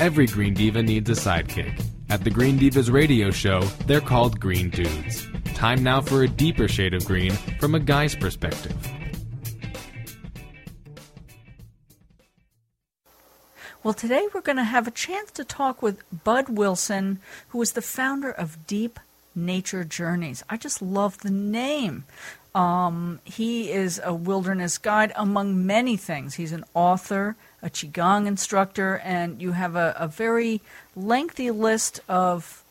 Every Green Diva needs a sidekick. At the Green Divas radio show, they're called Green Dudes. Time now for a deeper shade of green from a guy's perspective. Well, today we're going to have a chance to talk with Bud Wilson, who is the founder of Deep Nature Journeys. I just love the name. Um, he is a wilderness guide among many things. He's an author, a Qigong instructor, and you have a, a very lengthy list of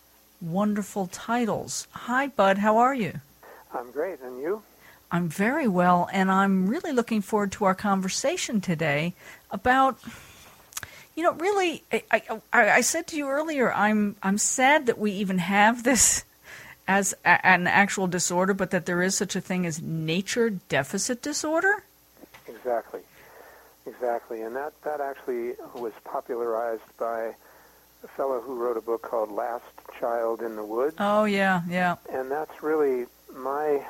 wonderful titles. Hi, Bud. How are you? I'm great. And you? I'm very well, and I'm really looking forward to our conversation today about. You know, really, I, I, I said to you earlier, I'm I'm sad that we even have this as a, an actual disorder, but that there is such a thing as nature deficit disorder? Exactly. Exactly. And that, that actually was popularized by a fellow who wrote a book called Last Child in the Woods. Oh, yeah, yeah. And that's really my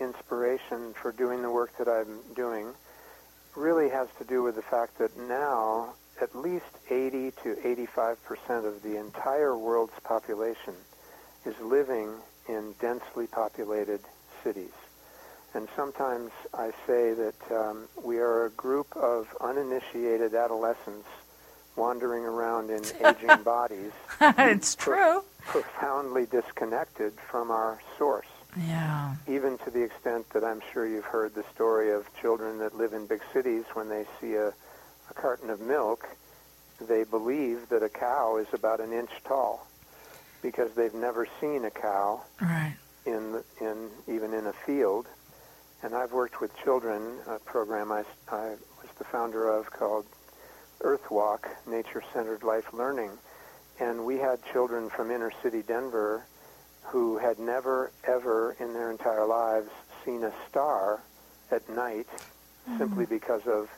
inspiration for doing the work that I'm doing really has to do with the fact that now at least 80 to 85 percent of the entire world's population is living in densely populated cities. And sometimes I say that um, we are a group of uninitiated adolescents wandering around in aging bodies. it's true. profoundly disconnected from our source. Yeah. Even to the extent that I'm sure you've heard the story of children that live in big cities when they see a, a carton of milk, they believe that a cow is about an inch tall because they've never seen a cow right. in in even in a field. And I've worked with children, a program I, I was the founder of called Earthwalk, Nature-Centered Life Learning. And we had children from inner city Denver who had never, ever in their entire lives seen a star at night mm. simply because of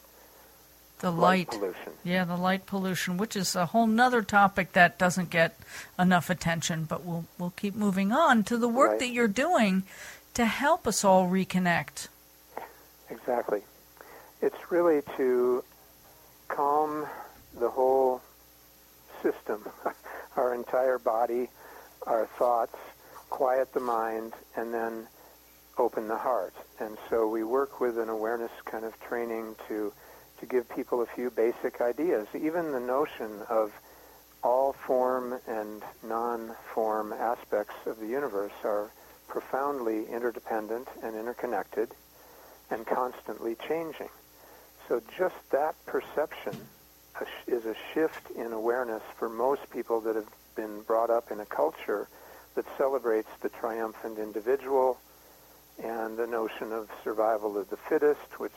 the light, light, pollution. Yeah, the light pollution, which is a whole nother topic that doesn't get enough attention, but we'll we'll keep moving on to the work right. that you're doing to help us all reconnect. Exactly. It's really to calm the whole system, our entire body, our thoughts, quiet the mind, and then open the heart. And so we work with an awareness kind of training to to give people a few basic ideas. Even the notion of all form and non-form aspects of the universe are profoundly interdependent and interconnected and constantly changing. So just that perception is a shift in awareness for most people that have been brought up in a culture that celebrates the triumphant individual and the notion of survival of the fittest, which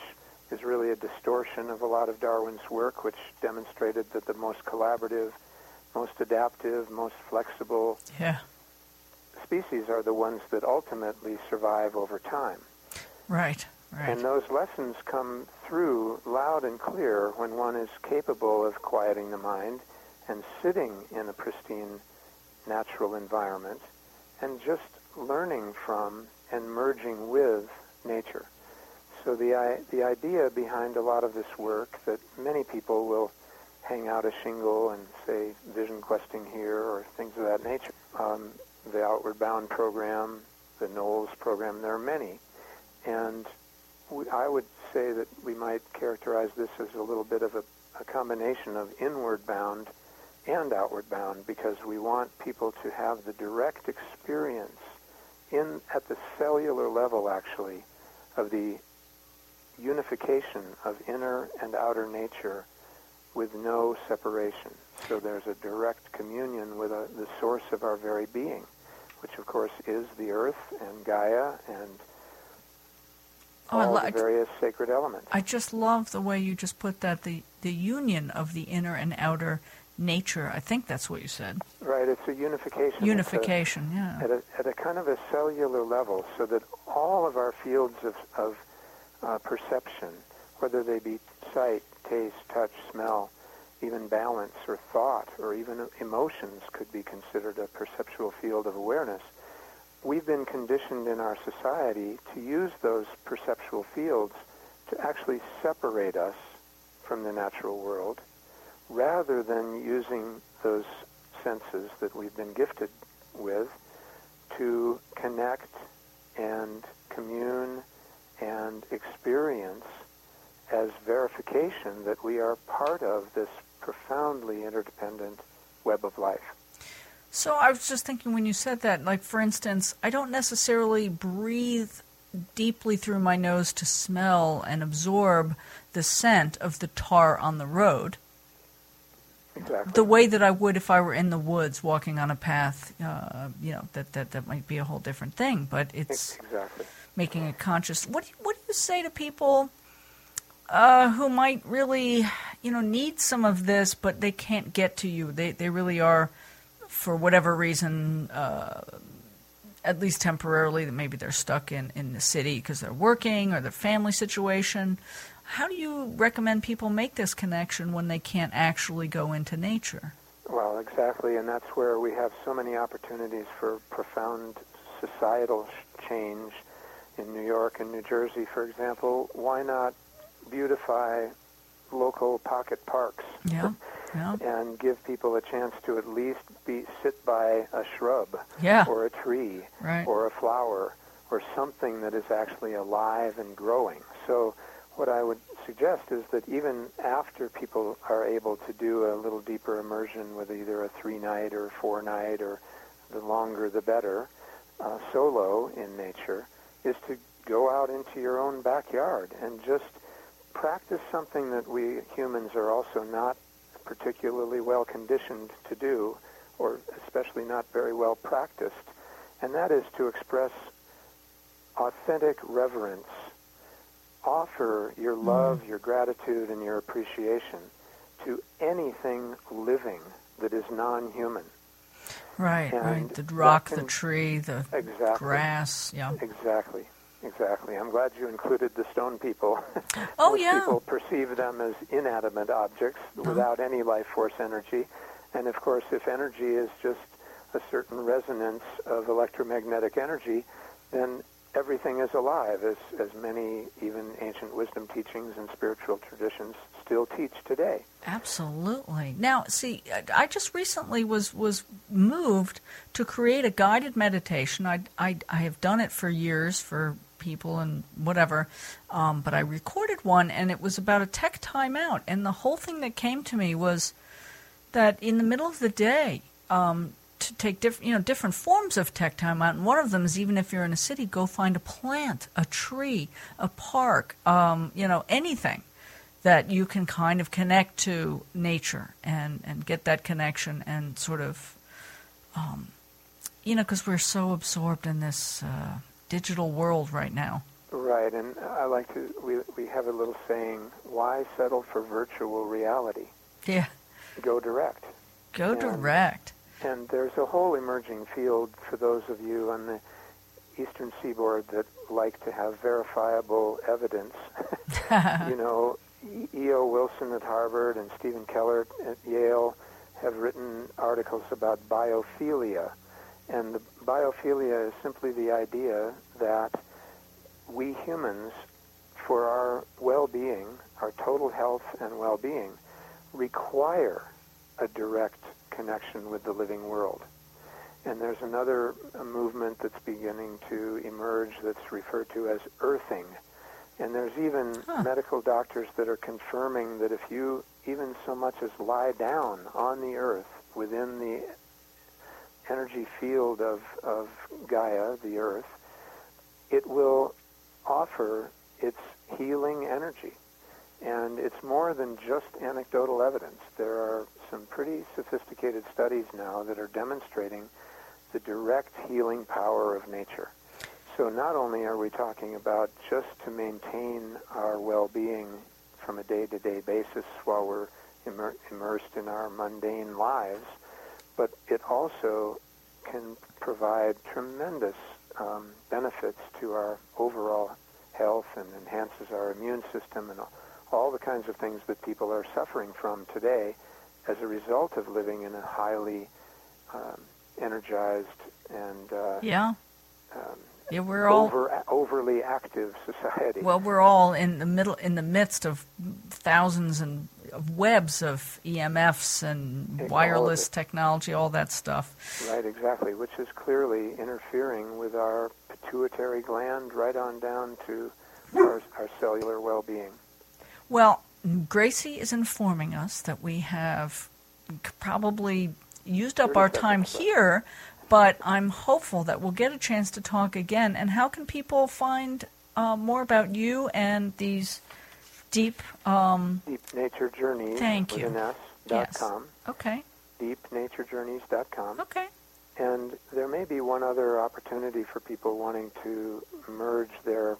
is really a distortion of a lot of Darwin's work, which demonstrated that the most collaborative, most adaptive, most flexible yeah. Species are the ones that ultimately survive over time. Right, right. And those lessons come through loud and clear when one is capable of quieting the mind and sitting in a pristine natural environment and just learning from and merging with nature. So the the idea behind a lot of this work that many people will hang out a shingle and say vision questing here or things of that nature. Um, the Outward Bound program, the NOLS program, there are many, and we, I would say that we might characterize this as a little bit of a, a combination of inward bound and outward bound because we want people to have the direct experience in at the cellular level actually of the unification of inner and outer nature with no separation. So there's a direct communion with a, the source of our very being, which of course is the earth and Gaia and oh, all the various sacred elements. I just love the way you just put that the the union of the inner and outer nature. I think that's what you said. Right. It's a unification. Unification. A, yeah. At a, at a kind of a cellular level, so that all of our fields of, of uh, perception, whether they be sight, taste, touch, smell, even balance or thought or even emotions could be considered a perceptual field of awareness. We've been conditioned in our society to use those perceptual fields to actually separate us from the natural world, rather than using those senses that we've been gifted with to connect and commune and experience as verification that we are part of this profoundly interdependent web of life. So I was just thinking when you said that, like for instance, I don't necessarily breathe deeply through my nose to smell and absorb the scent of the tar on the road. Exactly. The way that I would if I were in the woods walking on a path, uh, you know, that, that, that might be a whole different thing, but it's exactly. making it conscious. What do you, what do you say to people uh, who might really, you know, need some of this, but they can't get to you? They they really are, for whatever reason, uh, at least temporarily, that maybe they're stuck in in the city because they're working or their family situation. How do you recommend people make this connection when they can't actually go into nature? Well, exactly, and that's where we have so many opportunities for profound societal change in New York and New Jersey, for example. Why not beautify local pocket parks? Yeah, yeah, and give people a chance to at least be sit by a shrub yeah. or a tree Right. or a flower or something that is actually alive and growing. So what I would suggest is that even after people are able to do a little deeper immersion with either a three night or four night or the longer the better, uh, solo in nature, is to go out into your own backyard and just practice something that we humans are also not particularly well conditioned to do, or especially not very well practiced, and that is to express authentic reverence. Offer your mm. love, your gratitude, and your appreciation to anything living that is non-human. Right, And right. The rock, the tree, the Exactly. grass. Yeah. Exactly. Exactly. I'm glad you included the stone people. Oh, Most yeah. People perceive them as inanimate objects uh-huh. without any life force energy. And of course, if energy is just a certain resonance of electromagnetic energy, then everything is alive, as, as many even ancient wisdom teachings and spiritual traditions still teach today. Absolutely. Now, see, I- I just recently was was moved to create a guided meditation. I I, I have done it for years for people and whatever, um, but I recorded one, and it was about a tech timeout. And the whole thing that came to me was that in the middle of the day, um, to take different you know different forms of tech timeout, and one of them is even if you're in a city, go find a plant, a tree, a park, um, you know anything that you can kind of connect to nature and, and get that connection and sort of, um, you know, because we're so absorbed in this uh, digital world right now. Right, and I like to, we, we have a little saying, why settle for virtual reality? Yeah, Go direct. go Yeah. direct. And there's a whole emerging field for those of you on the eastern seaboard that like to have verifiable evidence. you know, E.O. Wilson at Harvard and Stephen Kellert at Yale have written articles about biophilia. And the biophilia is simply the idea that we humans, for our well-being, our total health and well-being, require a direct connection with the living world. And there's another uh, movement that's beginning to emerge that's referred to as earthing. And there's even Huh. medical doctors that are confirming that if you even so much as lie down on the earth within the energy field of, of Gaia, the earth, it will offer its healing energy. And it's more than just anecdotal evidence. There are some pretty sophisticated studies now that are demonstrating the direct healing power of nature. So not only are we talking about just to maintain our well-being from a day-to-day basis while we're immer- immersed in our mundane lives, but it also can provide tremendous um, benefits to our overall health and enhances our immune system and all- the kinds of things that people are suffering from today as a result of living in a highly um, energized and uh, Yeah, um, yeah. We're all over, overly active society. well. We're all in the middle, in the midst of thousands and webs of EMFs and All wireless it. technology, all that stuff. Right, exactly, which is clearly interfering with our pituitary gland right on down to our, our cellular well-being. Well, Gracie is informing us that we have probably used up our time here, but I'm hopeful that we'll get a chance to talk again. And how can people find uh, more about you and these deep? Um, Deep Nature Journeys Thank you. S, Yes. dot com, okay, deepnaturejourneys.com. okay. And there may be one other opportunity for people wanting to merge their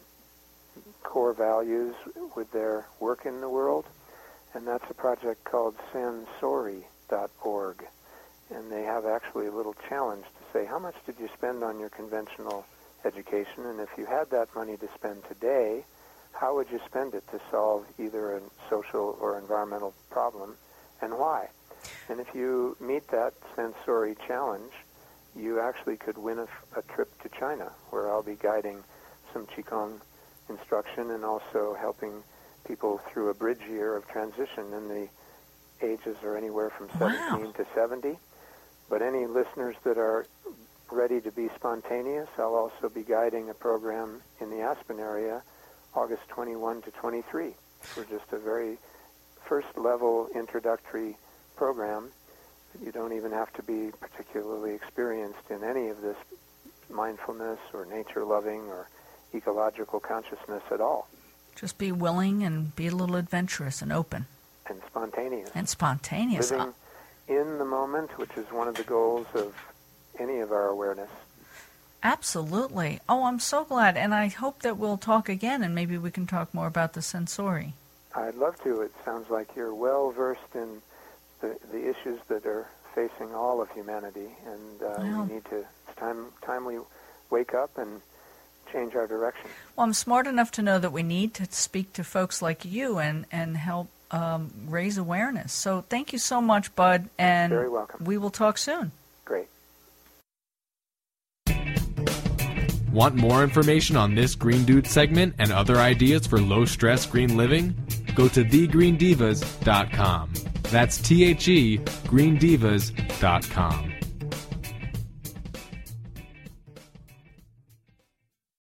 core values with their work in the world, and that's a project called sansori.org. And they have actually a little challenge to say, how much did you spend on your conventional education? And if you had that money to spend today, how would you spend it to solve either a social or environmental problem, and why? And if you meet that Sansori challenge, you actually could win a trip to China, where I'll be guiding some Qigong instruction and also helping people through a bridge year of transition. And the ages are anywhere from Wow. 17 to 70. But any listeners that are ready to be spontaneous, I'll also be guiding a program in the Aspen area, August 21 to 23, for just a very first level introductory program. You don't even have to be particularly experienced in any of this mindfulness or nature loving or ecological consciousness at all, Just be willing and be a little adventurous and open and spontaneous. and spontaneous. Living in the moment, which is one of the goals of any of our awareness. Absolutely. Oh, I'm so glad. And I hope that we'll talk again and maybe we can talk more about the Sansori. I'd love to. It sounds like you're well versed in the, the issues that are facing all of humanity, and uh, we need to. It's time time we wake up and change our direction. Well, I'm smart enough to know that we need to speak to folks like you and, and help um, raise awareness. So thank you so much, Bud. And Very welcome. we will talk soon. Great. Want more information on this Green Dude segment and other ideas for low stress green living? Go to thegreendivas.com. That's T H E greendivas.com.